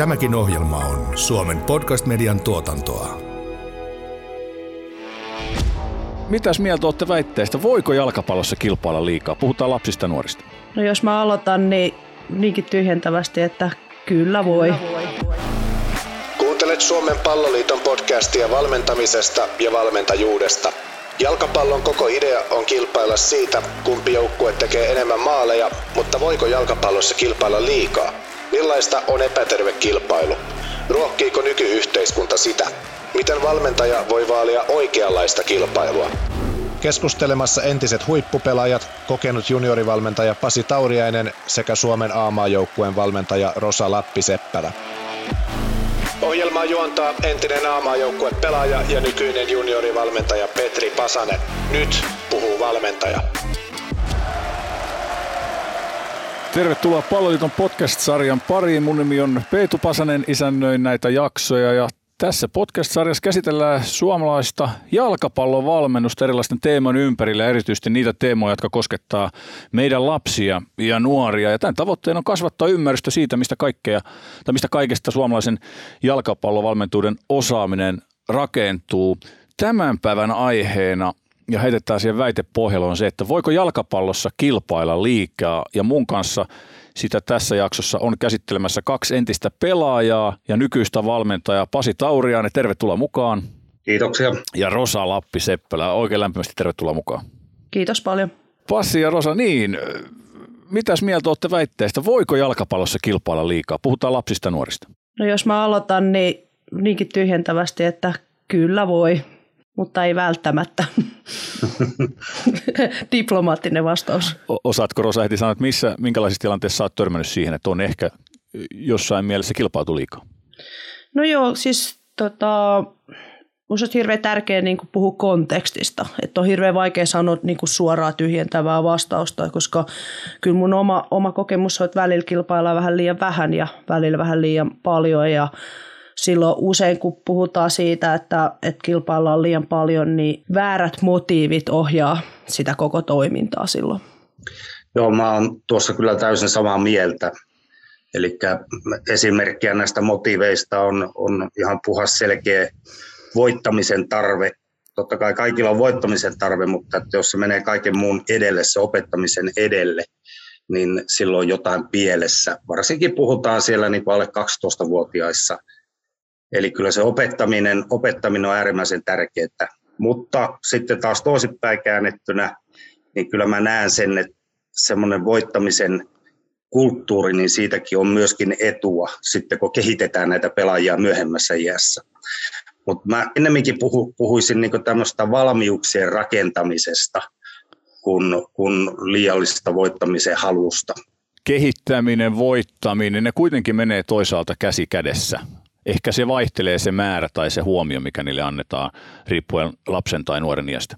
Tämäkin ohjelma on Suomen podcast-median tuotantoa. Mitäs mieltä olette väitteistä? Voiko jalkapallossa kilpailla liikaa? Puhutaan lapsista ja nuorista. No jos mä aloitan, niin niinkin tyhjentävästi, että kyllä voi. Kuuntelet Suomen palloliiton podcastia valmentamisesta ja valmentajuudesta. Jalkapallon koko idea on kilpailla siitä, kumpi joukkue tekee enemmän maaleja, mutta voiko jalkapallossa kilpailla liikaa? Millaista on epäterve kilpailu? Ruokkiiko nykyyhteiskunta sitä? Miten valmentaja voi vaalia oikeanlaista kilpailua? Keskustelemassa entiset huippupelaajat, kokenut juniorivalmentaja Pasi Tauriainen sekä Suomen A-maajoukkueen valmentaja Rosa Lappi-Seppälä. Ohjelmaa juontaa entinen A-maajoukkue pelaaja ja nykyinen juniorivalmentaja Petri Pasanen. Nyt puhuu valmentaja. Tervetuloa Palloliiton podcast-sarjan pariin. Mun nimi on Peetu Pasanen, isännöin näitä jaksoja ja tässä podcast-sarjassa käsitellään suomalaista jalkapallon valmennusta erilaisten teeman ympärillä, erityisesti niitä teemoja, jotka koskettaa meidän lapsia ja nuoria. Ja tämän tavoitteena on kasvattaa ymmärrystä siitä, mistä, kaikkea, tai mistä kaikesta suomalaisen jalkapallovalmentuuden osaaminen rakentuu. Tämän päivän aiheena ja heitetään siihen väitepohjalle on se, että voiko jalkapallossa kilpailla liikaa ja mun kanssa sitä tässä jaksossa on käsittelemässä kaksi entistä pelaajaa ja nykyistä valmentajaa Pasi Tauriainen, tervetuloa mukaan. Kiitoksia. Ja Rosa Lappi-Seppälä, oikein lämpimästi tervetuloa mukaan. Kiitos paljon. Pasi ja Rosa, niin, mitäs mieltä olette väitteistä? Voiko jalkapallossa kilpailla liikaa? Puhutaan lapsista ja nuorista. No jos mä aloitan, niin niinkin tyhjentävästi, että kyllä voi mutta ei välttämättä. Diplomaattinen vastaus. Osaatko Rosa heti sanoa, että missä, minkälaisissa tilanteissa olet törmännyt siihen, että on ehkä jossain mielessä kilpailu liikaa? No joo, siis tota, Minusta on hirveän tärkeää niin puhua kontekstista. Että on hirveän vaikea sanoa niin suoraa tyhjentävää vastausta, koska kyllä mun oma, oma kokemus on, että välillä kilpaillaan vähän liian vähän ja välillä vähän liian paljon. Ja silloin usein kun puhutaan siitä, että, että kilpaillaan liian paljon, niin väärät motiivit ohjaa sitä koko toimintaa silloin. Joo, mä oon tuossa kyllä täysin samaa mieltä. Eli esimerkkiä näistä motiiveista on, on ihan puhas selkeä voittamisen tarve. Totta kai kaikilla on voittamisen tarve, mutta että jos se menee kaiken muun edelle, se opettamisen edelle, niin silloin jotain pielessä. Varsinkin puhutaan siellä niin alle 12-vuotiaissa Eli kyllä se opettaminen, opettaminen on äärimmäisen tärkeää. Mutta sitten taas toisinpäin käännettynä, niin kyllä mä näen sen, että semmoinen voittamisen kulttuuri, niin siitäkin on myöskin etua sitten, kun kehitetään näitä pelaajia myöhemmässä iässä. Mutta mä ennemminkin puhu, puhuisin niin tämmöistä valmiuksien rakentamisesta kuin, kuin liiallisesta voittamisen halusta. Kehittäminen, voittaminen, ne kuitenkin menee toisaalta käsi kädessä ehkä se vaihtelee se määrä tai se huomio, mikä niille annetaan riippuen lapsen tai nuoren iästä?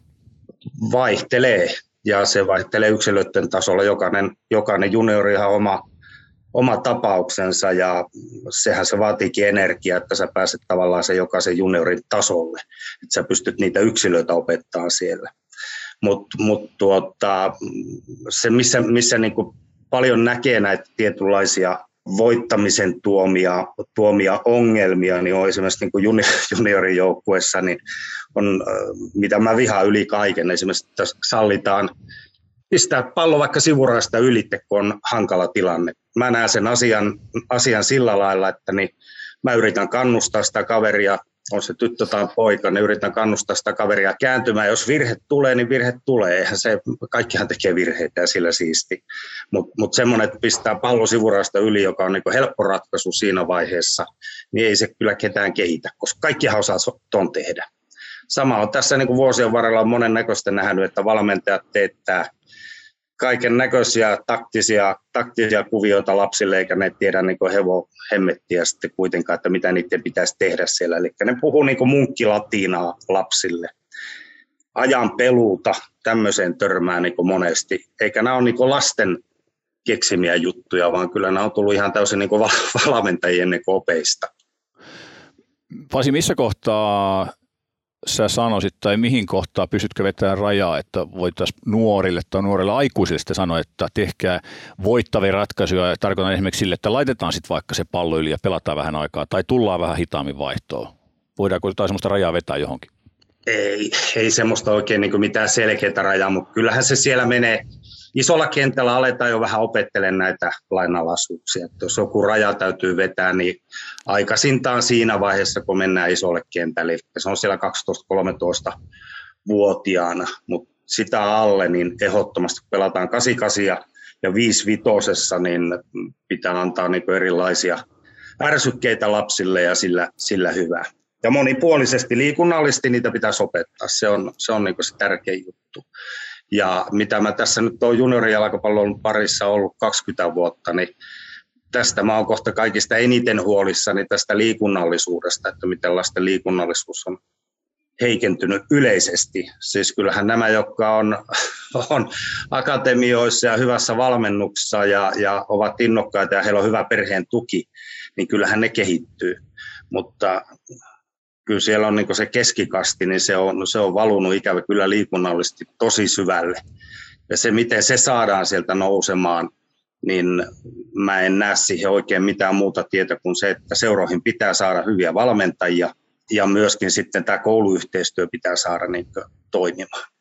Vaihtelee ja se vaihtelee yksilöiden tasolla. Jokainen, jokainen juniori on oma, oma tapauksensa ja sehän se vaatiikin energiaa, että sä pääset tavallaan se jokaisen juniorin tasolle, että sä pystyt niitä yksilöitä opettaa siellä. Mutta mut tuota, se, missä, missä niinku paljon näkee näitä tietynlaisia voittamisen tuomia, tuomia ongelmia, niin on esimerkiksi niin kuin juniorijoukkuessa, niin on, mitä mä vihaan yli kaiken. Esimerkiksi tässä sallitaan pistää pallo vaikka sivuraista ylitte, kun on hankala tilanne. Mä näen sen asian, asian sillä lailla, että niin mä yritän kannustaa sitä kaveria on se tyttö tai poika, niin yritän kannustaa sitä kaveria kääntymään. Jos virhe tulee, niin virhe tulee. Eihän se, kaikkihan tekee virheitä ja sillä siisti. Mutta mut semmoinen, että pistää pallo sivurasta yli, joka on niinku helppo ratkaisu siinä vaiheessa, niin ei se kyllä ketään kehitä, koska kaikkihan osaa ton tehdä. Sama on tässä niin kuin vuosien varrella on monen näköistä nähnyt, että valmentajat teettää – kaiken näköisiä taktisia, taktisia kuvioita lapsille, eikä ne tiedä niin hevo hemmettiä sitten kuitenkaan, että mitä niiden pitäisi tehdä siellä. Eli ne puhuu niin munkkilatiinaa lapsille. Ajan peluuta, tämmöiseen törmää niin monesti. Eikä nämä ole niin lasten keksimiä juttuja, vaan kyllä nämä on tullut ihan täysin niin valmentajien niin opeista. Pasi, missä kohtaa sä sanoisit tai mihin kohtaa pystytkö vetämään rajaa, että voitaisiin nuorille tai nuorille aikuisille sanoa, että tehkää voittavia ratkaisuja. Tarkoitan esimerkiksi sille, että laitetaan sitten vaikka se pallo yli ja pelataan vähän aikaa tai tullaan vähän hitaammin vaihtoon. Voidaanko jotain sellaista rajaa vetää johonkin? Ei, ei semmoista oikein niin mitään selkeää rajaa, mutta kyllähän se siellä menee. Isolla kentällä aletaan jo vähän opettelemaan näitä lainalaisuuksia. Että jos joku raja täytyy vetää, niin aikaisintaan siinä vaiheessa, kun mennään isolle kentälle. Se on siellä 12-13-vuotiaana, mutta sitä alle, niin ehdottomasti pelataan 88 ja 55, niin pitää antaa niin erilaisia ärsykkeitä lapsille ja sillä, sillä hyvä. Ja monipuolisesti, liikunnallisesti niitä pitäisi opettaa. Se on, se on niin se tärkein juttu. Ja mitä mä tässä nyt olen juniorijalkapallon parissa ollut 20 vuotta, niin tästä mä oon kohta kaikista eniten huolissani tästä liikunnallisuudesta, että miten lasten liikunnallisuus on heikentynyt yleisesti. Siis kyllähän nämä, jotka on, on akatemioissa ja hyvässä valmennuksessa ja, ja ovat innokkaita ja heillä on hyvä perheen tuki, niin kyllähän ne kehittyy. Mutta kyllä siellä on niin se keskikasti, niin se on, se on valunut ikävä kyllä liikunnallisesti tosi syvälle. Ja se, miten se saadaan sieltä nousemaan, niin mä en näe siihen oikein mitään muuta tietä kuin se, että seuroihin pitää saada hyviä valmentajia ja myöskin sitten tämä kouluyhteistyö pitää saada niin toimimaan.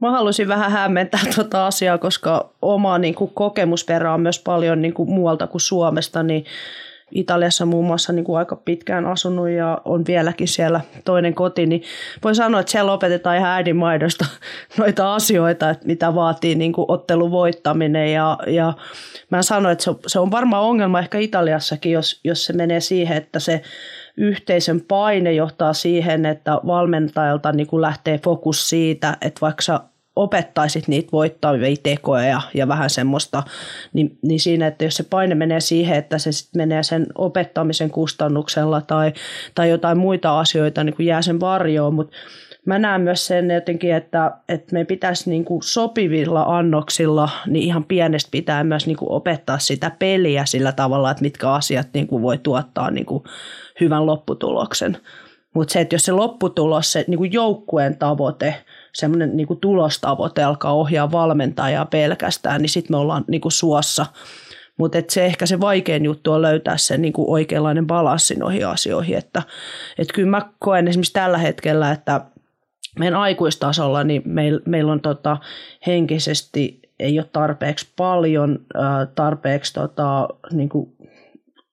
Mä haluaisin vähän hämmentää tuota asiaa, koska oma niin kuin, kokemusperä on myös paljon niin kuin, muualta kuin Suomesta, niin Italiassa muun muassa niin kuin aika pitkään asunut ja on vieläkin siellä toinen koti, niin voi sanoa, että siellä opetetaan ihan äidinmaidosta noita asioita, että mitä vaatii niin kuin ottelun voittaminen ja, ja mä sanoin, että se on, se on varmaan ongelma ehkä Italiassakin, jos, jos se menee siihen, että se yhteisön paine johtaa siihen, että valmentajalta niin kuin lähtee fokus siitä, että vaikka sä opettaisit niitä voittavia tekoja ja, ja vähän semmoista, niin, niin siinä, että jos se paine menee siihen, että se sitten menee sen opettamisen kustannuksella tai, tai jotain muita asioita, niin kuin jää sen varjoon, mutta mä näen myös sen jotenkin, että, että me pitäisi niin kuin sopivilla annoksilla niin ihan pienestä pitää myös niin kuin opettaa sitä peliä sillä tavalla, että mitkä asiat niin kuin voi tuottaa niin kuin hyvän lopputuloksen. Mutta se, että jos se lopputulos, se niin kuin joukkueen tavoite – semmoinen niin kuin tulostavoite alkaa ohjaa valmentajaa pelkästään, niin sitten me ollaan niin kuin suossa. Mutta se ehkä se vaikein juttu on löytää se niin kuin oikeanlainen balanssi noihin asioihin. Että, et kyllä mä koen esimerkiksi tällä hetkellä, että meidän aikuistasolla niin meil, meillä on tota, henkisesti ei ole tarpeeksi paljon, tarpeeksi tota, niin kuin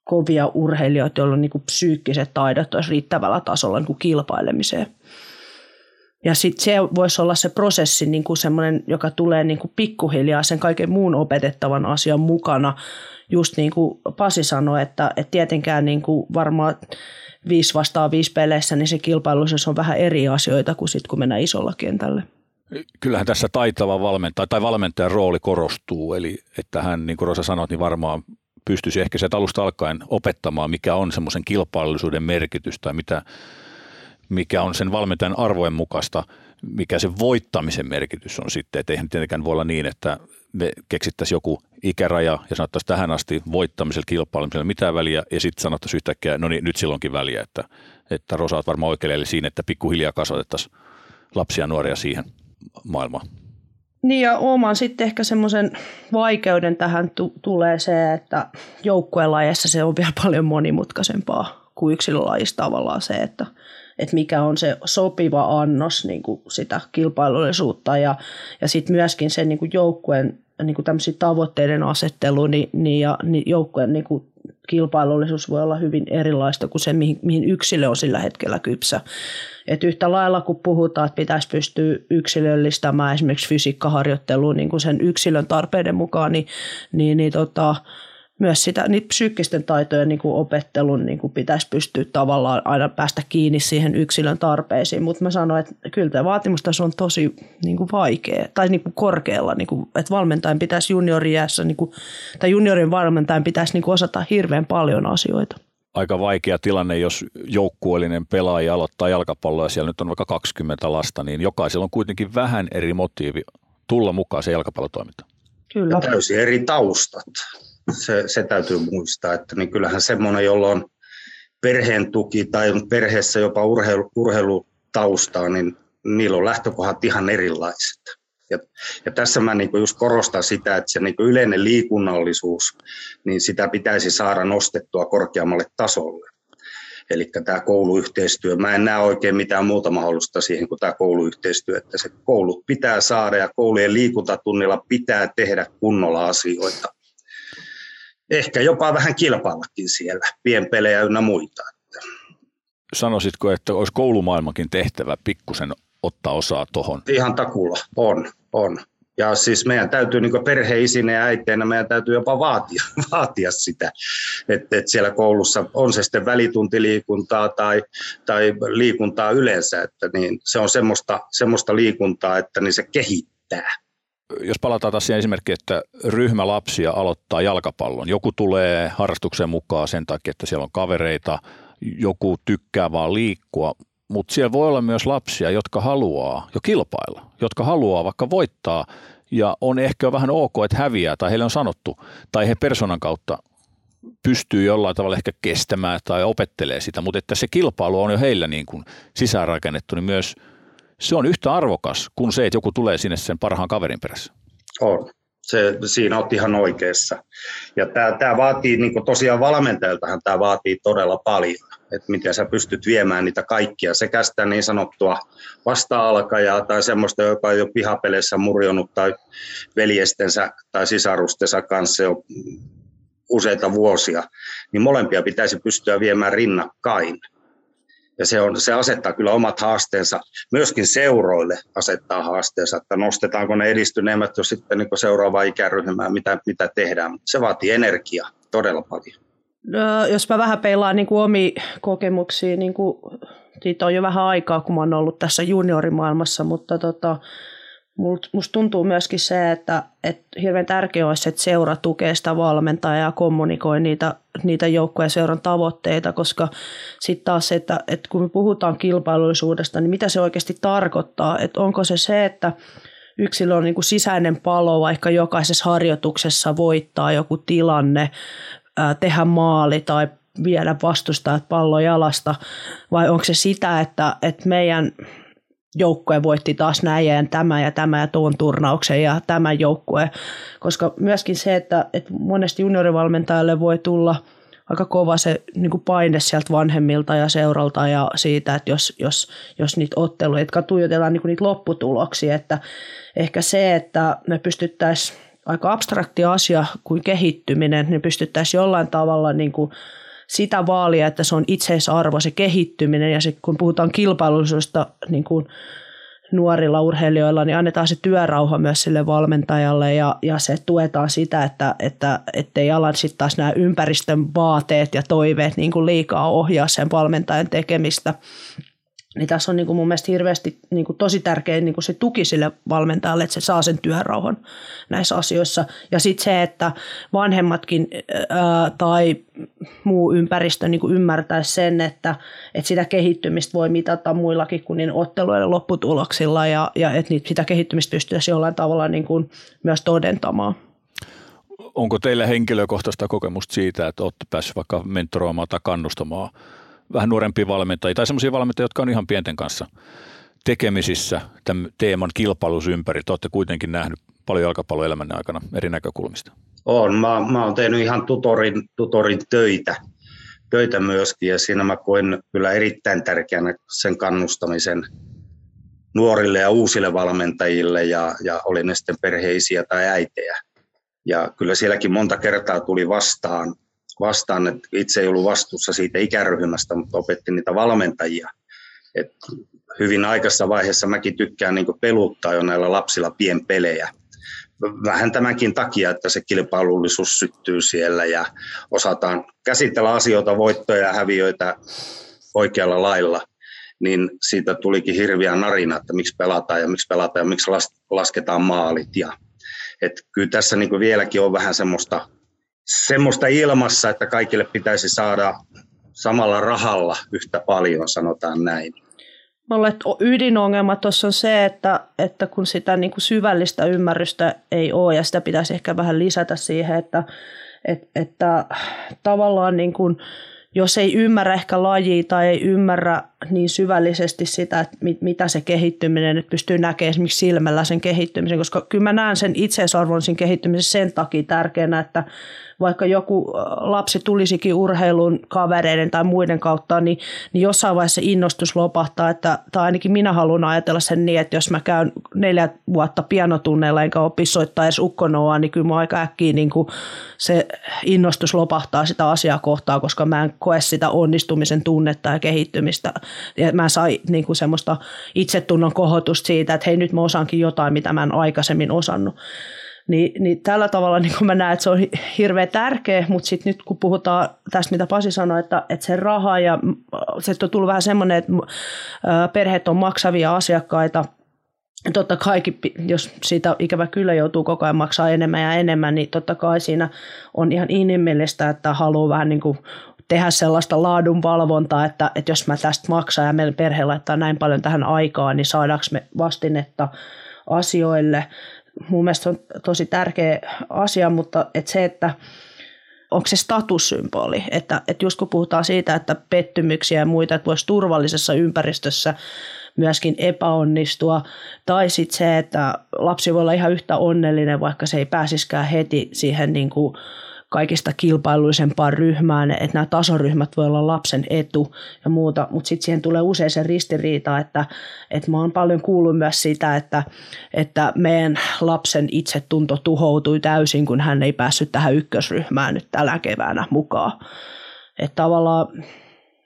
kovia urheilijoita, joilla on niin kuin psyykkiset taidot olisi riittävällä tasolla niin kuin kilpailemiseen. Ja sitten se voisi olla se prosessi niin kuin semmoinen, joka tulee niin kuin pikkuhiljaa sen kaiken muun opetettavan asian mukana. Just niin kuin Pasi sanoi, että, että tietenkään niin kuin varmaan viisi vastaan viisi peleissä, niin se kilpailuisuus on vähän eri asioita kuin sitten kun mennään isolla kentälle. Kyllähän tässä taitava valmentaja tai valmentajan rooli korostuu, eli että hän, niin kuin Rosa sanoi, niin varmaan pystyisi ehkä se alusta alkaen opettamaan, mikä on semmoisen kilpailullisuuden merkitys tai mitä, mikä on sen valmentajan arvojen mukaista, mikä se voittamisen merkitys on sitten. Että eihän tietenkään voi olla niin, että me keksittäisiin joku ikäraja ja sanottaisiin tähän asti voittamisella kilpailemisella mitään väliä ja sitten sanottaisiin yhtäkkiä, no niin nyt silloinkin väliä, että, että Rosa varmaan oikealle siinä, että pikkuhiljaa kasvatettaisiin lapsia ja nuoria siihen maailmaan. Niin ja oman sitten ehkä semmoisen vaikeuden tähän t- tulee se, että joukkuelajeissa se on vielä paljon monimutkaisempaa kuin yksilölajissa tavallaan se, että – että mikä on se sopiva annos niin kuin sitä kilpailullisuutta ja, ja sitten myöskin sen niin kuin joukkueen niin kuin tavoitteiden asettelu niin, niin, ja niin joukkueen niin kuin kilpailullisuus voi olla hyvin erilaista kuin se, mihin, mihin yksilö on sillä hetkellä kypsä. Et yhtä lailla kun puhutaan, että pitäisi pystyä yksilöllistämään esimerkiksi fysiikkaharjoitteluun niin kuin sen yksilön tarpeiden mukaan, niin, niin, niin tota, myös sitä, niitä psyykkisten taitojen niin kuin opettelun niin kuin pitäisi pystyä tavallaan aina päästä kiinni siihen yksilön tarpeisiin, mutta mä sanoin, että kyllä tämä vaatimustaso on tosi niin kuin vaikea tai niin kuin korkealla, niin kuin, että valmentajan pitäisi junioriässä niin kuin, tai juniorin valmentajan pitäisi niin kuin osata hirveän paljon asioita. Aika vaikea tilanne, jos joukkueellinen pelaaja aloittaa jalkapalloa ja siellä nyt on vaikka 20 lasta, niin jokaisella on kuitenkin vähän eri motiivi tulla mukaan se jalkapallotoiminta. Kyllä. Ja täysin eri taustat se, se täytyy muistaa, että niin kyllähän semmoinen, jolla on perheen tuki tai perheessä jopa urheilu, urheilu taustaa, niin niillä on lähtökohdat ihan erilaiset. Ja, ja tässä mä niin just korostan sitä, että se niin yleinen liikunnallisuus, niin sitä pitäisi saada nostettua korkeammalle tasolle. Eli tämä kouluyhteistyö, mä en näe oikein mitään muuta mahdollista siihen kuin tämä kouluyhteistyö, että se koulut pitää saada ja koulujen liikuntatunnilla pitää tehdä kunnolla asioita. Ehkä jopa vähän kilpaillakin siellä, pienpelejä ynnä muita. Sanoisitko, että olisi koulumaailmakin tehtävä pikkusen ottaa osaa tuohon? Ihan takulla, on, on. Ja siis meidän täytyy niin perheisinä ja äiteinä, meidän täytyy jopa vaatia, vaatia sitä, että, että siellä koulussa on se sitten välituntiliikuntaa tai, tai liikuntaa yleensä, että niin se on semmoista, semmoista liikuntaa, että niin se kehittää. Jos palataan taas siihen esimerkkiin, että ryhmä lapsia aloittaa jalkapallon. Joku tulee harrastukseen mukaan sen takia, että siellä on kavereita, joku tykkää vaan liikkua, mutta siellä voi olla myös lapsia, jotka haluaa jo kilpailla, jotka haluaa vaikka voittaa ja on ehkä vähän ok, että häviää tai heille on sanottu tai he personan kautta pystyy jollain tavalla ehkä kestämään tai opettelee sitä, mutta että se kilpailu on jo heillä niin kuin sisäänrakennettu, niin myös se on yhtä arvokas kuin se, että joku tulee sinne sen parhaan kaverin perässä. On. Se, siinä olet ihan oikeassa. Ja tämä, tämä vaatii, niin tosiaan valmentajaltahan tämä vaatii todella paljon että miten sä pystyt viemään niitä kaikkia, sekä sitä niin sanottua vasta-alkajaa tai semmoista, joka on jo pihapeleissä murjonut tai veljestensä tai sisarustensa kanssa jo useita vuosia, niin molempia pitäisi pystyä viemään rinnakkain. Ja se, on, se asettaa kyllä omat haasteensa, myöskin seuroille asettaa haasteensa, että nostetaanko ne edistyneemmät jo sitten niin seuraavaa ikäryhmää, mitä, mitä tehdään. Se vaatii energiaa todella paljon. No, jos mä vähän peilaan niin kuin omia kokemuksia, niin kuin, siitä on jo vähän aikaa, kun mä oon ollut tässä juniorimaailmassa, mutta tota, musta tuntuu myöskin se, että, että hirveän tärkeää olisi, että seura tukee sitä valmentajaa ja kommunikoi niitä, niitä joukkoja seuran tavoitteita, koska sitten taas se, että, että kun me puhutaan kilpailullisuudesta, niin mitä se oikeasti tarkoittaa, että onko se se, että yksilö on niin kuin sisäinen palo, vaikka jokaisessa harjoituksessa voittaa joku tilanne, tehdä maali tai viedä vastustajat pallo jalasta, vai onko se sitä, että, että meidän joukkue voitti taas näin ja tämä ja tämä ja tuon turnauksen ja tämä joukkue, koska myöskin se, että, että monesti juniorivalmentajalle voi tulla aika kova se niin kuin paine sieltä vanhemmilta ja seuralta ja siitä, että jos, jos, jos niitä otteluja, että tuijotellaan niin kuin niitä lopputuloksia, että ehkä se, että me pystyttäisiin aika abstrakti asia kuin kehittyminen, niin pystyttäisiin jollain tavalla niin kuin sitä vaalia, että se on itseisarvo, se kehittyminen ja se, kun puhutaan kilpailullisuudesta niin kuin nuorilla urheilijoilla, niin annetaan se työrauha myös sille valmentajalle ja, ja se tuetaan sitä, että, että ettei alan sitten taas nämä ympäristön vaateet ja toiveet niin kuin liikaa ohjaa sen valmentajan tekemistä. Niin tässä on niin kuin mun mielestä hirveästi niin kuin tosi tärkeä niin kuin se tuki sille valmentajalle, että se saa sen työrauhan näissä asioissa. Ja sitten se, että vanhemmatkin ää, tai muu ympäristö niin kuin ymmärtäisi sen, että, että sitä kehittymistä voi mitata muillakin kuin niin otteluiden lopputuloksilla ja, ja että niitä, sitä kehittymistä pystyisi jollain tavalla niin kuin myös todentamaan. Onko teillä henkilökohtaista kokemusta siitä, että olette päässeet vaikka mentoroimaan tai kannustamaan – vähän nuorempia valmentajia tai sellaisia valmentajia, jotka on ihan pienten kanssa tekemisissä tämän teeman kilpailus ympäri. Te olette kuitenkin nähnyt paljon jalkapalloelämänne aikana eri näkökulmista. On. Mä, mä oon tehnyt ihan tutorin, tutorin töitä, töitä myöskin ja siinä mä koen kyllä erittäin tärkeänä sen kannustamisen nuorille ja uusille valmentajille ja, ja oli ne sitten perheisiä tai äitejä. Ja kyllä sielläkin monta kertaa tuli vastaan vastaan, että itse ei ollut vastuussa siitä ikäryhmästä, mutta opetti niitä valmentajia. Et hyvin aikaisessa vaiheessa mäkin tykkään niin peluttaa jo näillä lapsilla pienpelejä. Vähän tämänkin takia, että se kilpailullisuus syttyy siellä ja osataan käsitellä asioita, voittoja ja häviöitä oikealla lailla niin siitä tulikin hirviä narina, että miksi pelataan ja miksi pelataan ja miksi lasketaan maalit. Ja, et kyllä tässä niin vieläkin on vähän semmoista semmoista ilmassa, että kaikille pitäisi saada samalla rahalla yhtä paljon, sanotaan näin. Että ydinongelma tuossa on se, että, että kun sitä niin kuin syvällistä ymmärrystä ei ole ja sitä pitäisi ehkä vähän lisätä siihen, että, että, että tavallaan niin kuin jos ei ymmärrä ehkä lajia tai ei ymmärrä niin syvällisesti sitä, että mit, mitä se kehittyminen, että pystyy näkemään esimerkiksi silmällä sen kehittymisen, koska kyllä mä näen sen itseisarvon sen kehittymisen sen takia tärkeänä, että vaikka joku lapsi tulisikin urheilun kavereiden tai muiden kautta, niin, niin jossain vaiheessa innostus lopahtaa, että, tai ainakin minä haluan ajatella sen niin, että jos mä käyn neljä vuotta pianotunneilla enkä opi soittaa edes ukkonoa, niin kyllä mä aika äkkiä niin kuin se innostus lopahtaa sitä asiaa kohtaa, koska mä en koe sitä onnistumisen tunnetta ja kehittymistä. Ja mä sain niin kuin semmoista itsetunnon kohotusta siitä, että hei nyt mä osaankin jotain, mitä mä en aikaisemmin osannut. Niin, niin tällä tavalla niin mä näen, että se on hirveän tärkeä, mutta sitten nyt kun puhutaan tästä, mitä Pasi sanoi, että, että se raha ja se on tullut vähän semmoinen, että perheet on maksavia asiakkaita, totta kai, jos siitä ikävä kyllä joutuu koko ajan maksaa enemmän ja enemmän, niin totta kai siinä on ihan inhimillistä, että haluaa vähän niin kuin tehdä sellaista laadunvalvontaa, että, että jos mä tästä maksan ja meidän perhe laittaa näin paljon tähän aikaan, niin saadaanko me vastinetta asioille mun mielestä se on tosi tärkeä asia, mutta että se, että onko se statussymboli, että, että just kun puhutaan siitä, että pettymyksiä ja muita, että voisi turvallisessa ympäristössä myöskin epäonnistua, tai sitten se, että lapsi voi olla ihan yhtä onnellinen, vaikka se ei pääsiskään heti siihen niin kuin kaikista kilpailuisempaan ryhmään, että nämä tasoryhmät voi olla lapsen etu ja muuta, mutta sitten siihen tulee usein se ristiriita, että, että mä oon paljon kuullut myös sitä, että, että meidän lapsen itsetunto tuhoutui täysin, kun hän ei päässyt tähän ykkösryhmään nyt tällä keväänä mukaan. Että tavallaan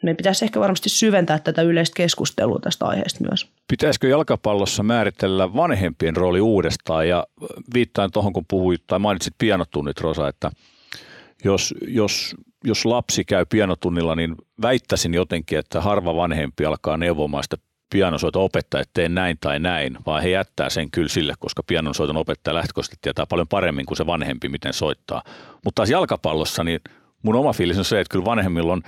meidän pitäisi ehkä varmasti syventää tätä yleistä keskustelua tästä aiheesta myös. Pitäisikö jalkapallossa määritellä vanhempien rooli uudestaan ja viittaan tuohon, kun puhuit tai mainitsit pianotunnit, Rosa, että – jos, jos, jos lapsi käy pianotunnilla, niin väittäisin jotenkin, että harva vanhempi alkaa neuvomaan sitä pianosoiton opettaja, että näin tai näin, vaan he jättää sen kyllä sille, koska pianosoiton opettaja lähtökohtaisesti tietää paljon paremmin kuin se vanhempi, miten soittaa. Mutta taas jalkapallossa, niin mun oma fiilis on se, että kyllä vanhemmilla on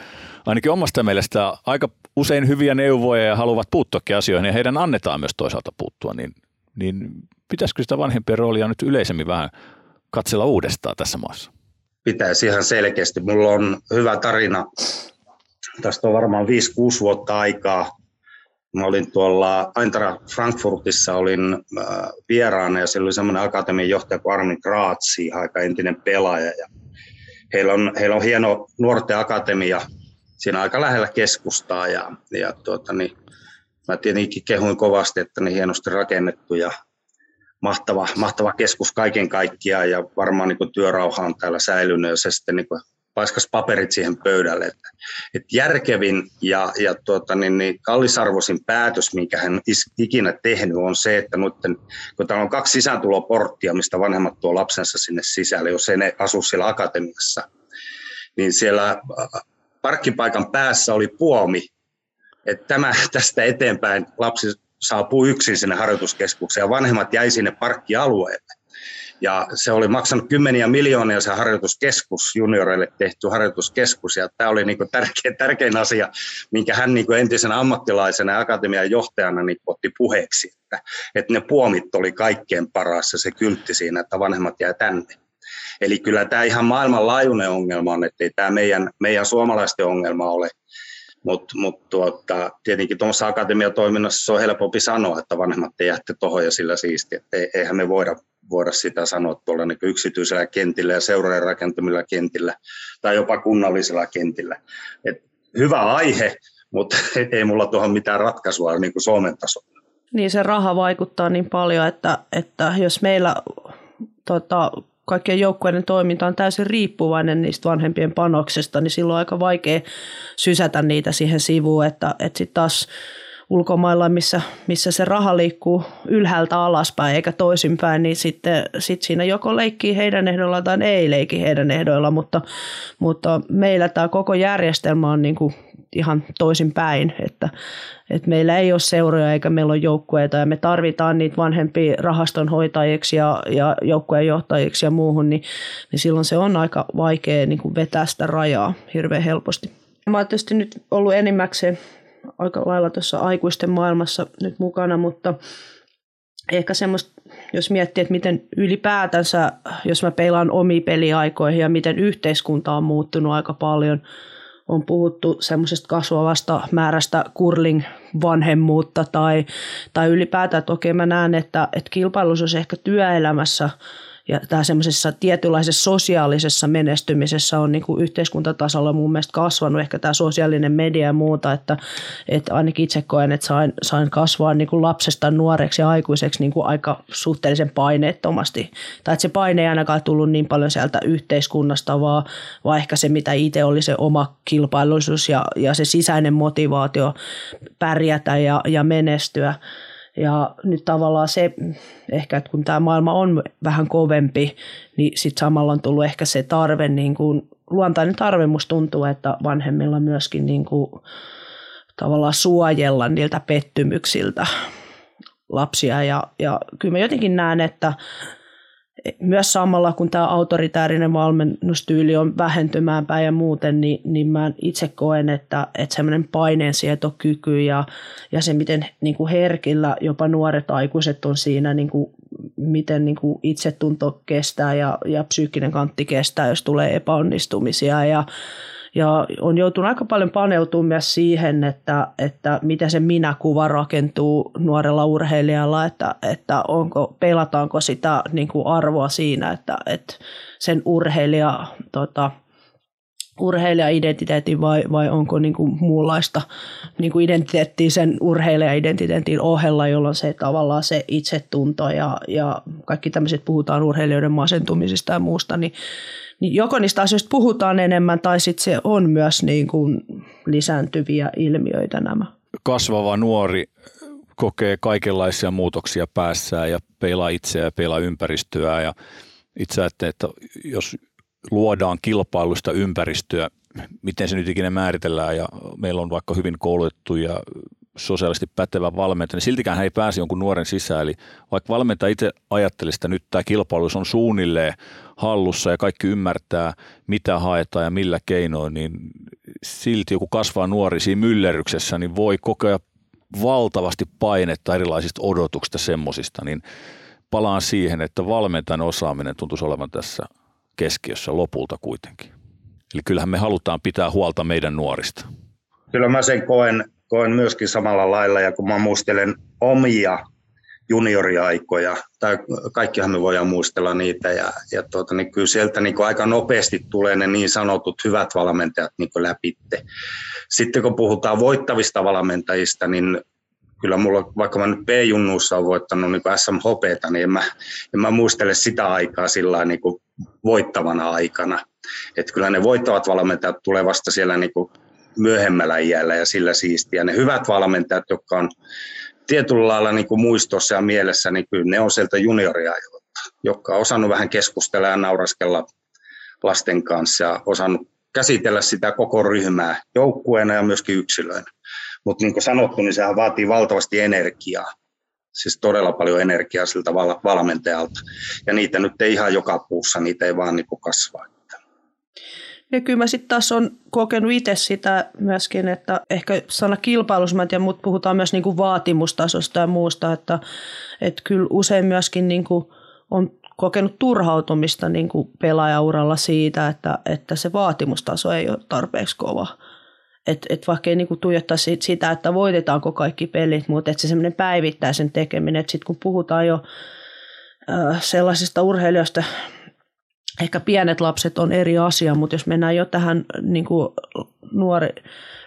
ainakin omasta mielestä aika usein hyviä neuvoja ja haluavat puuttuakin asioihin ja heidän annetaan myös toisaalta puuttua, niin, niin pitäisikö sitä vanhempien roolia nyt yleisemmin vähän katsella uudestaan tässä maassa? Pitäisi ihan selkeästi. Mulla on hyvä tarina. Tästä on varmaan 5-6 vuotta aikaa. Mä olin tuolla Aintara Frankfurtissa, olin äh, vieraana ja siellä oli semmoinen akatemian johtaja kuin Armin Graatsi, aika entinen pelaaja. Ja heillä, on, heillä on hieno nuorten akatemia siinä aika lähellä keskustaa ja, ja tuota, niin, mä tietenkin kehuin kovasti, että ne hienosti rakennettu ja mahtava, mahtava keskus kaiken kaikkiaan ja varmaan niin työrauha on täällä säilynyt ja se sitten niin paiskas paperit siihen pöydälle. Että, että järkevin ja, ja tuota, niin, niin kallisarvoisin päätös, minkä hän ikinä tehnyt, on se, että nuitten, kun täällä on kaksi sisääntuloporttia, mistä vanhemmat tuo lapsensa sinne sisälle, jos ei ne asu siellä akatemiassa, niin siellä parkkipaikan päässä oli puomi, että tämä tästä eteenpäin lapsi saapuu yksin sinne harjoituskeskukseen ja vanhemmat jäi sinne parkkialueelle. Ja se oli maksanut kymmeniä miljoonia se harjoituskeskus, junioreille tehty harjoituskeskus. Ja tämä oli niin tärkein, tärkein asia, minkä hän niin entisenä ammattilaisena ja akatemian johtajana niin otti puheeksi. Että, että ne puomit oli kaikkein paras ja se kyltti siinä, että vanhemmat jää tänne. Eli kyllä tämä ihan maailmanlaajuinen ongelma on, että ei tämä meidän, meidän suomalaisten ongelma ole, mutta mut tuota, tietenkin tuossa akatemiatoiminnassa se on helpompi sanoa, että vanhemmat te jäätte tuohon ja sillä siisti. Että eihän me voida, voida sitä sanoa tuolla niin yksityisellä kentillä ja seurojen rakentamilla kentillä tai jopa kunnallisella kentillä. Et hyvä aihe, mutta ei mulla tuohon mitään ratkaisua niin kuin Suomen tasolla. Niin se raha vaikuttaa niin paljon, että, että jos meillä tota, kaikkien joukkueiden toiminta on täysin riippuvainen niistä vanhempien panoksesta, niin silloin on aika vaikea sysätä niitä siihen sivuun, että, että sitten taas ulkomailla, missä, missä se raha liikkuu ylhäältä alaspäin eikä toisinpäin, niin sitten sit siinä joko leikkii heidän ehdoillaan tai ei leiki heidän ehdoilla, mutta, mutta meillä tämä koko järjestelmä on niin kuin ihan toisinpäin, että, että meillä ei ole seuroja eikä meillä ole joukkueita ja me tarvitaan niitä vanhempia rahastonhoitajiksi ja, ja joukkueen johtajiksi ja muuhun, niin, niin silloin se on aika vaikea niin kuin vetää sitä rajaa hirveän helposti. Mä oon tietysti nyt ollut enimmäkseen aika lailla tuossa aikuisten maailmassa nyt mukana, mutta ehkä semmoista, jos miettii, että miten ylipäätänsä, jos mä peilaan omiin peliaikoihin ja miten yhteiskunta on muuttunut aika paljon – on puhuttu semmoisesta kasvavasta määrästä curling-vanhemmuutta tai, tai ylipäätään, että okei mä näen, että, että kilpailuus ehkä työelämässä – ja tämä semmoisessa tietynlaisessa sosiaalisessa menestymisessä on niin kuin yhteiskuntatasolla mun mielestä kasvanut ehkä tämä sosiaalinen media ja muuta, että, että ainakin itse koen, että sain, sain kasvaa niin kuin lapsesta nuoreksi ja aikuiseksi niin kuin aika suhteellisen paineettomasti. Tai että se paine ei ainakaan tullut niin paljon sieltä yhteiskunnasta, vaan, vaan ehkä se, mitä itse oli se oma kilpailullisuus ja, ja se sisäinen motivaatio pärjätä ja, ja menestyä. Ja nyt tavallaan se, ehkä että kun tämä maailma on vähän kovempi, niin sitten samalla on tullut ehkä se tarve, niin kuin, luontainen tarve musta tuntuu, että vanhemmilla myöskin niin kuin, tavallaan suojella niiltä pettymyksiltä lapsia. Ja, ja kyllä mä jotenkin näen, että myös samalla kun tämä autoritäärinen valmennustyyli on vähentymään päin ja muuten, niin, niin mä itse koen, että, että semmoinen paineensietokyky ja, ja se, miten niin kuin herkillä jopa nuoret aikuiset on siinä, niin kuin, miten niin kuin itsetunto kestää ja, ja psyykkinen kantti kestää, jos tulee epäonnistumisia ja ja on joutunut aika paljon paneutumaan myös siihen, että, että miten se minäkuva rakentuu nuorella urheilijalla, että, että onko, pelataanko sitä niin kuin arvoa siinä, että, että sen urheilija, tota, urheilija-identiteetin vai, vai onko niin kuin muunlaista niin kuin identiteettiä sen urheilija-identiteetin ohella, jolloin se tavallaan se itsetunto ja, ja kaikki tämmöiset puhutaan urheilijoiden masentumisista ja muusta, niin niin joko niistä asioista puhutaan enemmän tai sitten se on myös niin kuin lisääntyviä ilmiöitä nämä. Kasvava nuori kokee kaikenlaisia muutoksia päässään ja peilaa itseä ja peilaa ympäristöä ja itse ajattelen, että jos luodaan kilpailusta ympäristöä, miten se nyt ikinä määritellään ja meillä on vaikka hyvin koulutettu ja sosiaalisesti pätevä valmentaja, niin siltikään hän ei pääse jonkun nuoren sisään. Eli vaikka valmentaja itse ajattelisi, että nyt tämä kilpailu on suunnilleen hallussa ja kaikki ymmärtää, mitä haetaan ja millä keinoin, niin silti joku kasvaa nuori siinä myllerryksessä, niin voi kokea valtavasti painetta erilaisista odotuksista semmosista, niin palaan siihen, että valmentajan osaaminen tuntuisi olevan tässä keskiössä lopulta kuitenkin. Eli kyllähän me halutaan pitää huolta meidän nuorista. Kyllä mä sen koen, koen myöskin samalla lailla, ja kun mä muistelen omia junioriaikoja, tai kaikkihan me voidaan muistella niitä, ja, ja tuota, niin kyllä sieltä niin kuin aika nopeasti tulee ne niin sanotut hyvät valmentajat niin läpitte. Sitten kun puhutaan voittavista valmentajista, niin kyllä mulla, vaikka mä nyt B-junnuissa olen voittanut niin SMHPtä, niin en mä, en mä muistele sitä aikaa sillä niin kuin voittavana aikana. Että kyllä ne voittavat valmentajat tulee vasta siellä niin kuin myöhemmällä iällä ja sillä siistiä. Ne hyvät valmentajat, jotka on tietyllä lailla niin kuin muistossa ja mielessä, niin kyllä ne on sieltä junioriajoilta, jotka on osannut vähän keskustella ja nauraskella lasten kanssa ja osannut käsitellä sitä koko ryhmää joukkueena ja myöskin yksilöinä. Mutta niin kuin sanottu, niin sehän vaatii valtavasti energiaa. Siis todella paljon energiaa siltä valmentajalta. Ja niitä nyt ei ihan joka puussa, niitä ei vaan niin kuin kasvaa. Ja kyllä mä sitten taas on kokenut itse sitä myöskin, että ehkä sana kilpailussa, mä tiedän, mutta puhutaan myös niinku vaatimustasosta ja muusta, että, että kyllä usein myöskin niinku on kokenut turhautumista niinku pelaajauralla siitä, että, että se vaatimustaso ei ole tarpeeksi kova. Että et vaikka ei niinku tuijottaisi sitä, että voitetaanko kaikki pelit, mutta että se semmoinen päivittäisen tekeminen, että sitten kun puhutaan jo sellaisista urheilijoista, ehkä pienet lapset on eri asia, mutta jos mennään jo tähän niin nuori,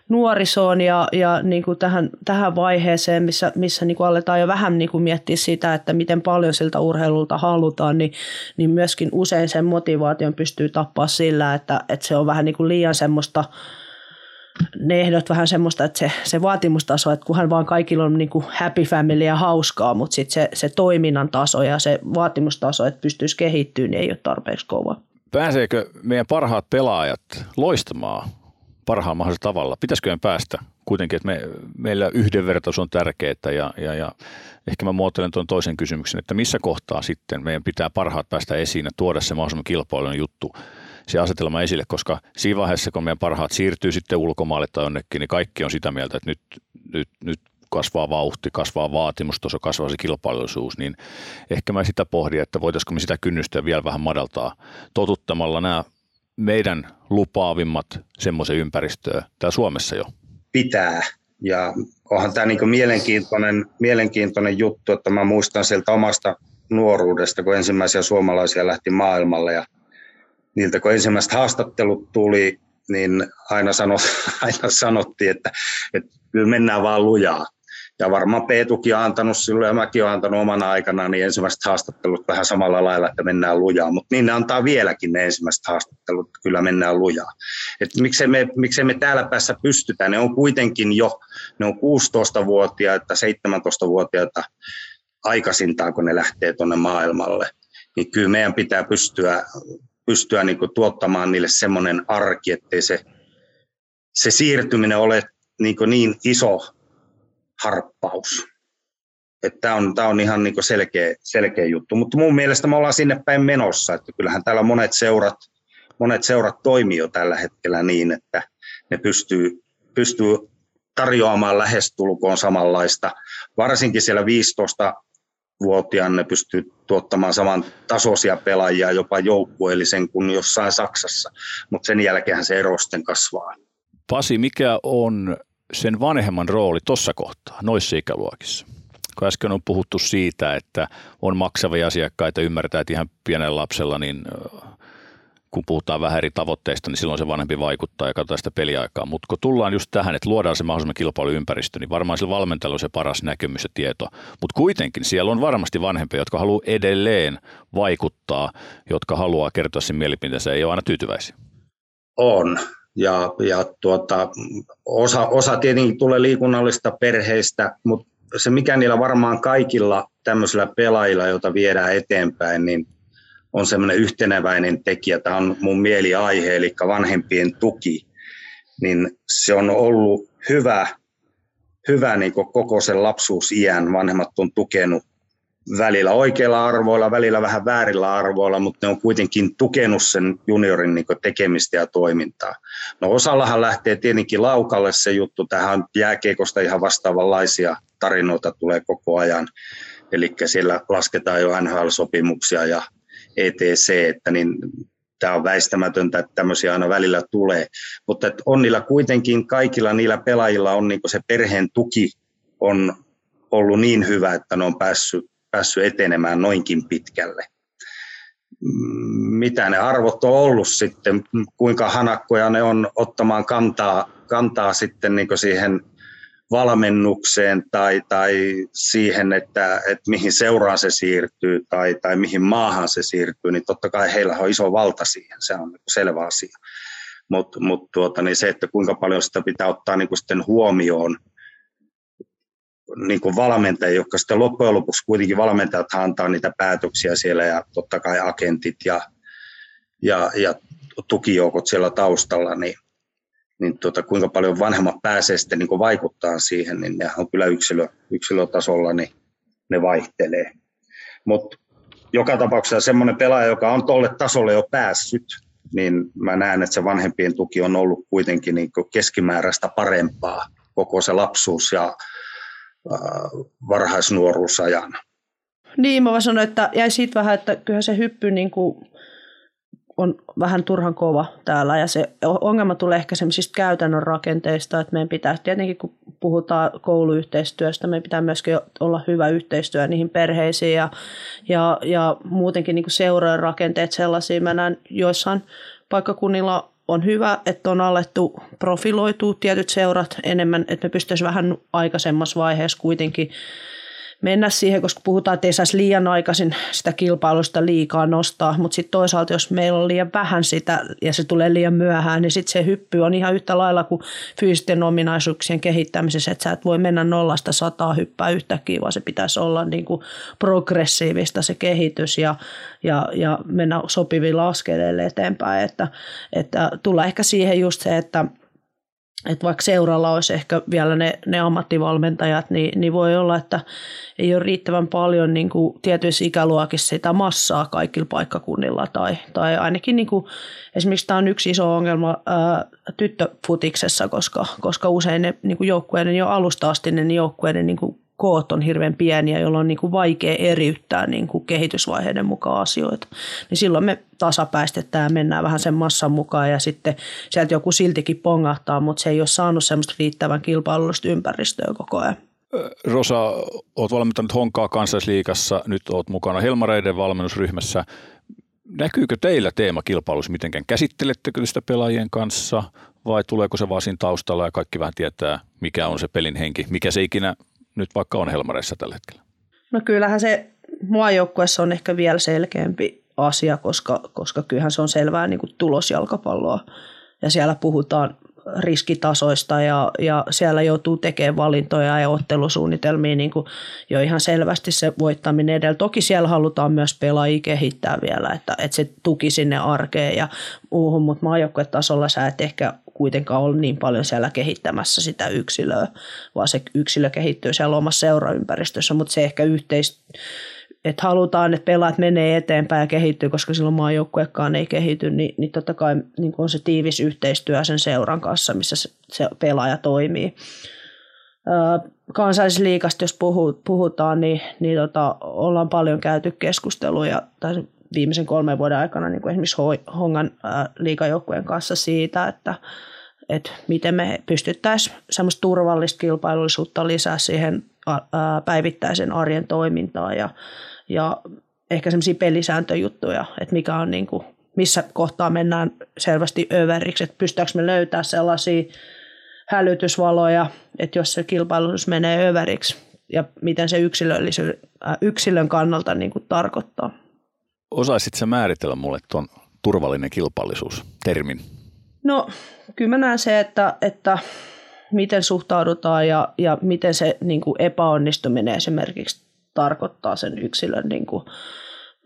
nuorisoon ja, ja niin tähän, tähän vaiheeseen, missä, missä niin aletaan jo vähän niin miettiä sitä, että miten paljon siltä urheilulta halutaan, niin, niin myöskin usein sen motivaation pystyy tappaa sillä, että, että se on vähän niin liian semmoista – ne ehdot vähän semmoista, että se, se vaatimustaso, että kunhan vaan kaikilla on niin kuin happy family ja hauskaa, mutta sitten se, se toiminnan taso ja se vaatimustaso, että pystyisi kehittyä, niin ei ole tarpeeksi kova. Pääseekö meidän parhaat pelaajat loistamaan parhaan mahdollisella tavalla? Pitäisikö päästä kuitenkin, että me, meillä yhdenvertaisuus on tärkeää ja, ja, ja ehkä mä muotoilen tuon toisen kysymyksen, että missä kohtaa sitten meidän pitää parhaat päästä esiin ja tuoda se mahdollisimman kilpailun juttu se asetelma esille, koska siinä vaiheessa, kun meidän parhaat siirtyy sitten ulkomaalle tai jonnekin, niin kaikki on sitä mieltä, että nyt, nyt, nyt kasvaa vauhti, kasvaa vaatimustaso, kasvaa se kilpailullisuus, niin ehkä mä sitä pohdin, että voitaisiko me sitä kynnystä vielä vähän madaltaa totuttamalla nämä meidän lupaavimmat semmoisen ympäristöä täällä Suomessa jo? Pitää. Ja onhan tämä niin mielenkiintoinen, mielenkiintoinen juttu, että mä muistan sieltä omasta nuoruudesta, kun ensimmäisiä suomalaisia lähti maailmalle ja niiltä kun ensimmäiset haastattelut tuli, niin aina, sanot, aina sanottiin, että, että kyllä mennään vaan lujaa. Ja varmaan Peetukin on antanut silloin ja mäkin olen antanut omana aikana niin ensimmäiset haastattelut vähän samalla lailla, että mennään lujaa. Mutta niin ne antaa vieläkin ne ensimmäiset haastattelut, kyllä mennään lujaa. Et miksei, me, miksei me täällä päässä pystytä, ne on kuitenkin jo, ne on 16-vuotiaita, 17-vuotiaita aikaisintaan, kun ne lähtee tuonne maailmalle. Niin kyllä meidän pitää pystyä, pystyä niin tuottamaan niille semmoinen arki, ettei se, se siirtyminen ole niin, niin iso harppaus. Tämä on, on ihan niin selkeä, selkeä juttu, mutta mun mielestä me ollaan sinne päin menossa, että kyllähän täällä monet seurat, monet seurat toimii jo tällä hetkellä niin, että ne pystyy, pystyy tarjoamaan lähestulkoon samanlaista. Varsinkin siellä 15 vuotiaan ne pystyy tuottamaan saman tasoisia pelaajia jopa joukkueellisen kuin jossain Saksassa, mutta sen jälkeen se ero sitten kasvaa. Pasi, mikä on sen vanhemman rooli tuossa kohtaa, noissa ikäluokissa? Kun äsken on puhuttu siitä, että on maksavia asiakkaita, ymmärtää, että ihan pienellä lapsella, niin kun puhutaan vähän eri tavoitteista, niin silloin se vanhempi vaikuttaa ja katsotaan sitä peliaikaa. Mutta kun tullaan just tähän, että luodaan se mahdollisimman kilpailuympäristö, niin varmaan sillä valmentajalla on se paras näkemys ja tieto. Mutta kuitenkin siellä on varmasti vanhempia, jotka haluaa edelleen vaikuttaa, jotka haluaa kertoa sen mielipiteensä ei ole aina tyytyväisiä. On ja, ja tuota, osa, osa tietenkin tulee liikunnallista perheistä, mutta se mikä niillä varmaan kaikilla tämmöisillä pelaajilla, joita viedään eteenpäin, niin on semmoinen yhteneväinen tekijä. Tämä on mun mieliaihe, eli vanhempien tuki. Niin se on ollut hyvä, hyvä niin koko sen lapsuusiän. Vanhemmat on tukenut välillä oikeilla arvoilla, välillä vähän väärillä arvoilla, mutta ne on kuitenkin tukenut sen juniorin niin tekemistä ja toimintaa. No osallahan lähtee tietenkin laukalle se juttu, tähän jääkeikosta ihan vastaavanlaisia tarinoita tulee koko ajan. Eli siellä lasketaan jo NHL-sopimuksia ja ETC, että niin tämä on väistämätöntä, että tämmöisiä aina välillä tulee. Mutta on niillä kuitenkin, kaikilla niillä pelaajilla on niin se perheen tuki on ollut niin hyvä, että ne on päässyt päässyt etenemään noinkin pitkälle. Mitä ne arvot on ollut sitten, kuinka hanakkoja ne on ottamaan kantaa, kantaa sitten niin siihen valmennukseen tai, tai siihen, että, että mihin seuraan se siirtyy tai, tai mihin maahan se siirtyy, niin totta kai heillä on iso valta siihen, se on niin selvä asia. Mutta mut tuota, niin se, että kuinka paljon sitä pitää ottaa niin sitten huomioon – niin kuin valmentajia, jotka sitten loppujen lopuksi kuitenkin valmentajat antaa niitä päätöksiä siellä ja totta kai agentit ja, ja, ja tukijoukot siellä taustalla, niin, niin tuota, kuinka paljon vanhemmat pääsee sitten niin vaikuttaa siihen, niin ne on kyllä yksilö, yksilötasolla, niin ne vaihtelee. Mutta joka tapauksessa semmoinen pelaaja, joka on tuolle tasolle jo päässyt, niin mä näen, että se vanhempien tuki on ollut kuitenkin niin keskimääräistä parempaa koko se lapsuus ja varhaisnuoruusajan. Niin, mä sanoin, että jäi siitä vähän, että kyllä se hyppy niin kuin on vähän turhan kova täällä ja se ongelma tulee ehkä semmoisista käytännön rakenteista, että meidän pitää tietenkin kun puhutaan kouluyhteistyöstä, meidän pitää myöskin olla hyvä yhteistyö niihin perheisiin ja, ja, ja muutenkin niin seurojen rakenteet sellaisia. Mä näen joissain paikkakunnilla on hyvä, että on alettu profiloitua tietyt seurat enemmän, että me pystyisimme vähän aikaisemmassa vaiheessa kuitenkin mennä siihen, koska puhutaan, että ei saisi liian aikaisin sitä kilpailusta liikaa nostaa, mutta sitten toisaalta, jos meillä on liian vähän sitä ja se tulee liian myöhään, niin sitten se hyppy on ihan yhtä lailla kuin fyysisten ominaisuuksien kehittämisessä, että sä et voi mennä nollasta sataa hyppää yhtäkkiä, vaan se pitäisi olla niin kuin progressiivista se kehitys ja, ja, ja mennä sopivilla askeleille eteenpäin, että, että tulee ehkä siihen just se, että – että vaikka seuralla olisi ehkä vielä ne, ne ammattivalmentajat, niin, niin voi olla, että ei ole riittävän paljon niin kuin tietyissä ikäluokissa sitä massaa kaikilla paikkakunnilla. Tai, tai ainakin niin kuin, esimerkiksi tämä on yksi iso ongelma ää, tyttöfutiksessa, koska, koska usein ne niin kuin joukkueiden jo alusta asti ne joukkueiden niin kuin koot on hirveän pieniä, jolloin on niin kuin vaikea eriyttää niin kuin kehitysvaiheiden mukaan asioita. Niin silloin me tasapäistetään ja mennään vähän sen massan mukaan ja sitten sieltä joku siltikin pongahtaa, mutta se ei ole saanut semmoista riittävän kilpailullista ympäristöä koko ajan. Rosa, olet valmentanut Honkaa kansallisliikassa, nyt olet mukana Helmareiden valmennusryhmässä. Näkyykö teillä teemakilpailussa mitenkään? Käsittelettekö sitä pelaajien kanssa vai tuleeko se vaan siinä taustalla ja kaikki vähän tietää, mikä on se pelin henki, mikä se ikinä nyt vaikka on Helmareissa tällä hetkellä? No kyllähän se mua joukkueessa on ehkä vielä selkeämpi asia, koska, koska kyllähän se on selvää niin kuin tulosjalkapalloa ja siellä puhutaan riskitasoista ja, ja siellä joutuu tekemään valintoja ja ottelusuunnitelmia niin kuin jo ihan selvästi se voittaminen edellä. Toki siellä halutaan myös pelaajia kehittää vielä, että, että se tuki sinne arkeen ja muuhun, mutta maajoukkuetasolla sä et ehkä kuitenkaan ole niin paljon siellä kehittämässä sitä yksilöä, vaan se yksilö kehittyy siellä omassa seuraympäristössä, mutta se ehkä yhteis, että halutaan, että pelaat menee eteenpäin ja kehittyy, koska silloin maajoukkuekaan ei kehity, niin, niin totta kai niin on se tiivis yhteistyö sen seuran kanssa, missä se, se pelaaja toimii. kansallisliikasta, jos puhutaan, niin, niin tota, ollaan paljon käyty keskusteluja tai viimeisen kolmen vuoden aikana niin kuin esimerkiksi Hongan liikajoukkueen kanssa siitä, että, että miten me pystyttäisiin semmoista turvallista kilpailullisuutta lisää siihen päivittäisen arjen toimintaan ja, ja ehkä semmoisia pelisääntöjuttuja, että mikä on niin kuin, missä kohtaa mennään selvästi överiksi, että pystytäänkö me löytää sellaisia hälytysvaloja, että jos se kilpailutus menee överiksi ja miten se yksilön kannalta niin kuin tarkoittaa. Osaisitko sä määritellä mulle tuon turvallinen kilpaillisuus termin? No kyllä mä näen se, että, että miten suhtaudutaan ja, ja miten se niin kuin epäonnistuminen esimerkiksi tarkoittaa sen yksilön niin kuin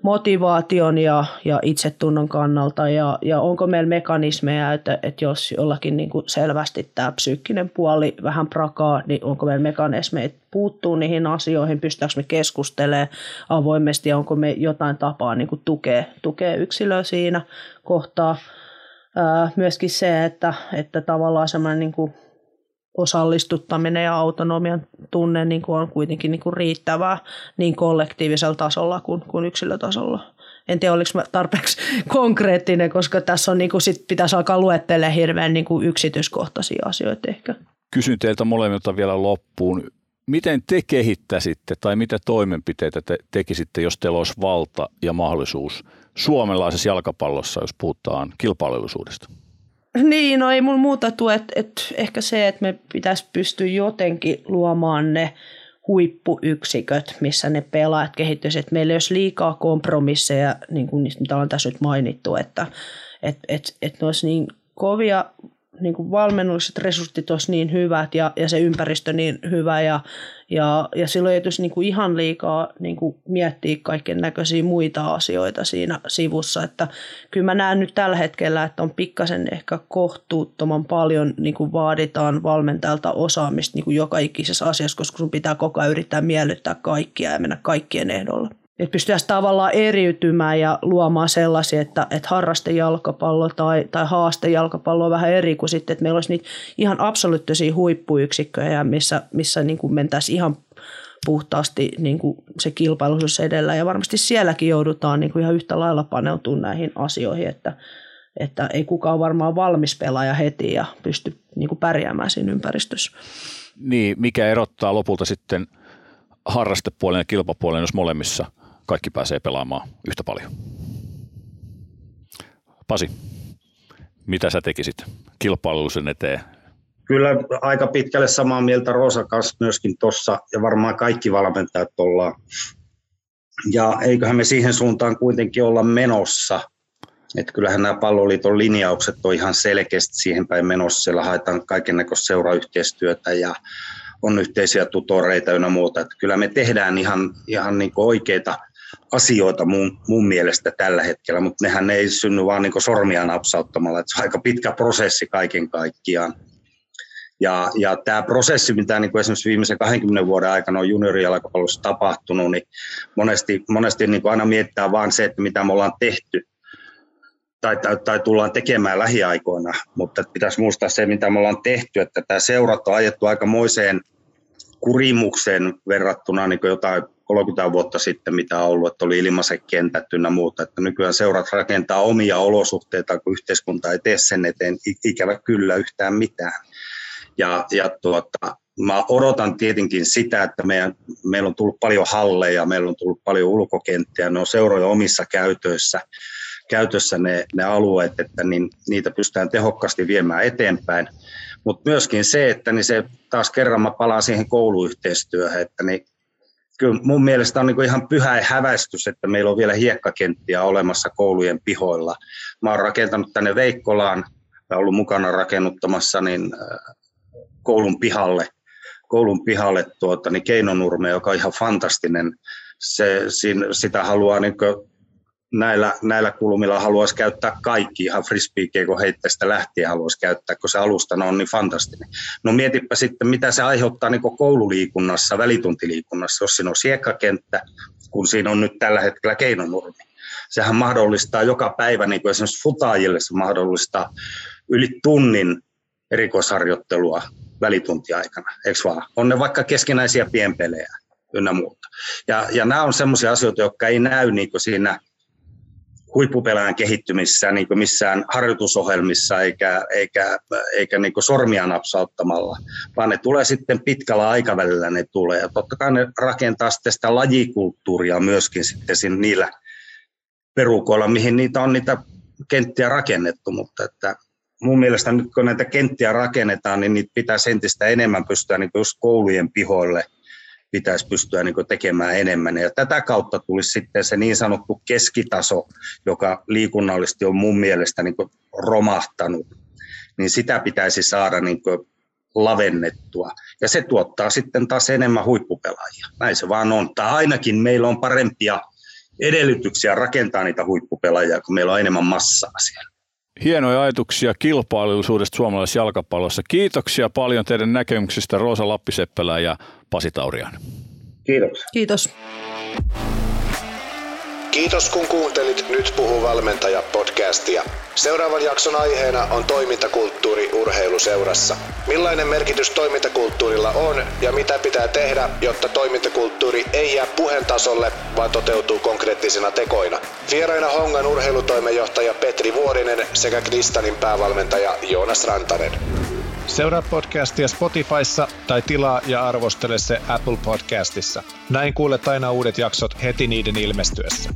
motivaation ja, ja itsetunnon kannalta ja, ja onko meillä mekanismeja, että, että jos jollakin niin kuin selvästi tämä psyykkinen puoli vähän prakaa, niin onko meillä mekanismeja puuttuu niihin asioihin, pystytäänkö me keskustelemaan avoimesti ja onko me jotain tapaa niin kuin tukea, tukea yksilöä siinä kohtaa. myöskin se, että, että tavallaan semmoinen niin kuin osallistuttaminen ja autonomian tunne niin kuin on kuitenkin niin kuin riittävää niin kollektiivisella tasolla kuin, kuin yksilötasolla. En tiedä, oliko mä tarpeeksi konkreettinen, koska tässä on niin kuin sit pitäisi alkaa luettelemaan hirveän niin kuin yksityiskohtaisia asioita ehkä. Kysyn teiltä molemmilta vielä loppuun. Miten te kehittäisitte tai mitä toimenpiteitä te tekisitte, jos teillä olisi valta ja mahdollisuus suomalaisessa jalkapallossa, jos puhutaan kilpailullisuudesta? Niin, no ei mun muuta tue, että et ehkä se, että me pitäisi pystyä jotenkin luomaan ne huippuyksiköt, missä ne pelaajat kehittyisivät. Että meillä ei olisi liikaa kompromisseja, niin kuin niistä, mitä on tässä nyt mainittu, että et, et, et ne olisi niin kovia niin kuin valmennulliset resurssit olisi niin hyvät ja, ja se ympäristö niin hyvä ja, ja, ja silloin ei niin kuin ihan liikaa niin kuin miettiä kaiken näköisiä muita asioita siinä sivussa. Että kyllä mä näen nyt tällä hetkellä, että on pikkasen ehkä kohtuuttoman paljon niin kuin vaaditaan valmentajalta osaamista niin kuin joka ikisessä asiassa, koska sun pitää koko ajan yrittää miellyttää kaikkia ja mennä kaikkien ehdolla että pystyttäisiin tavallaan eriytymään ja luomaan sellaisia, että, että harrastejalkapallo tai, tai haastejalkapallo on vähän eri kuin sitten, että meillä olisi niitä ihan absoluuttisia huippuyksikköjä, missä, missä niin kuin mentäisiin ihan puhtaasti niin kuin se kilpailuisuus edellä. Ja varmasti sielläkin joudutaan niin kuin ihan yhtä lailla paneutumaan näihin asioihin, että, että ei kukaan varmaan valmis pelaaja heti ja pysty niin kuin pärjäämään siinä ympäristössä. Niin, mikä erottaa lopulta sitten harrastepuolen ja kilpapuolen, jos molemmissa – kaikki pääsee pelaamaan yhtä paljon. Pasi, mitä sä tekisit kilpailullisen eteen? Kyllä aika pitkälle samaa mieltä Rosa kanssa myöskin tuossa, ja varmaan kaikki valmentajat ollaan. Ja eiköhän me siihen suuntaan kuitenkin olla menossa. Että kyllähän nämä palloliiton linjaukset on ihan selkeästi siihen päin menossa. Siellä haetaan kaiken näköistä seurayhteistyötä ja on yhteisiä tutoreita ynnä muuta. Että kyllä me tehdään ihan, ihan niin oikeita asioita mun, mun mielestä tällä hetkellä, mutta nehän ei synny vaan niin sormia napsauttamalla, että se on aika pitkä prosessi kaiken kaikkiaan. Ja, ja tämä prosessi, mitä niin kuin esimerkiksi viimeisen 20 vuoden aikana on juniorijalkapallossa tapahtunut, niin monesti, monesti niin kuin aina mietitään vaan se, että mitä me ollaan tehty tai, tai, tai tullaan tekemään lähiaikoina, mutta pitäisi muistaa se, mitä me ollaan tehty, että tämä seurat on ajettu aikamoiseen kurimukseen verrattuna niin jotain 30 vuotta sitten, mitä on ollut, että oli ilmaiset kentät ynnä muuta. Että nykyään seurat rakentaa omia olosuhteita, kun yhteiskunta ei tee sen eteen ikävä kyllä yhtään mitään. Ja, ja tuota, mä odotan tietenkin sitä, että meidän, meillä on tullut paljon halleja, meillä on tullut paljon ulkokenttiä, ne on seuroja omissa käytöissä, käytössä ne, ne alueet, että niin, niitä pystytään tehokkaasti viemään eteenpäin. Mutta myöskin se, että niin se taas kerran mä palaan siihen kouluyhteistyöhön, että niin kyllä mun mielestä on niin ihan pyhä häväistys, että meillä on vielä hiekkakenttiä olemassa koulujen pihoilla. Mä oon rakentanut tänne Veikkolaan, ja ollut mukana rakennuttamassa niin, äh, koulun pihalle, koulun pihalle tuota, niin Keinonurme, joka on ihan fantastinen. Se, siinä, sitä haluaa niin näillä, näillä kulmilla haluaisi käyttää kaikki, ihan frisbeekiekon heittästä lähtien haluaisi käyttää, kun se alusta on niin fantastinen. No mietipä sitten, mitä se aiheuttaa niin koululiikunnassa, välituntiliikunnassa, jos siinä on siekkakenttä, kun siinä on nyt tällä hetkellä keinonurmi. Sehän mahdollistaa joka päivä, niin kuin esimerkiksi futaajille se mahdollistaa yli tunnin erikoisharjoittelua välituntiaikana, eikö vaan? On ne vaikka keskinäisiä pienpelejä ynnä muuta. Ja, ja nämä on sellaisia asioita, jotka ei näy niin siinä huippupelaajan kehittymissä niin kuin missään harjoitusohjelmissa eikä, eikä, eikä niin kuin sormia napsauttamalla, vaan ne tulee sitten pitkällä aikavälillä ne tulee. Ja totta kai ne rakentaa sitten sitä lajikulttuuria myöskin sitten niillä perukoilla, mihin niitä on niitä kenttiä rakennettu, mutta että mun mielestä nyt kun näitä kenttiä rakennetaan, niin niitä pitäisi entistä enemmän pystyä niin just koulujen pihoille – pitäisi pystyä niin tekemään enemmän. Ja tätä kautta tulisi sitten se niin sanottu keskitaso, joka liikunnallisesti on mun mielestä niin romahtanut, niin sitä pitäisi saada niin lavennettua. Ja se tuottaa sitten taas enemmän huippupelaajia. Näin se vaan on. Tai ainakin meillä on parempia edellytyksiä rakentaa niitä huippupelaajia, kun meillä on enemmän massaa siellä. Hienoja ajatuksia kilpailullisuudesta suomalaisessa jalkapallossa. Kiitoksia paljon teidän näkemyksistä Roosa Lappiseppälä ja Pasi Taurian. Kiitos. Kiitos. Kiitos kun kuuntelit Nyt puhuu valmentaja podcastia. Seuraavan jakson aiheena on toimintakulttuuri urheiluseurassa. Millainen merkitys toimintakulttuurilla on ja mitä pitää tehdä, jotta toimintakulttuuri ei jää puheen tasolle, vaan toteutuu konkreettisina tekoina. Vieraina Hongan urheilutoimenjohtaja Petri Vuorinen sekä Kristanin päävalmentaja Joonas Rantanen. Seuraa podcastia Spotifyssa tai tilaa ja arvostele se Apple Podcastissa. Näin kuulet aina uudet jaksot heti niiden ilmestyessä.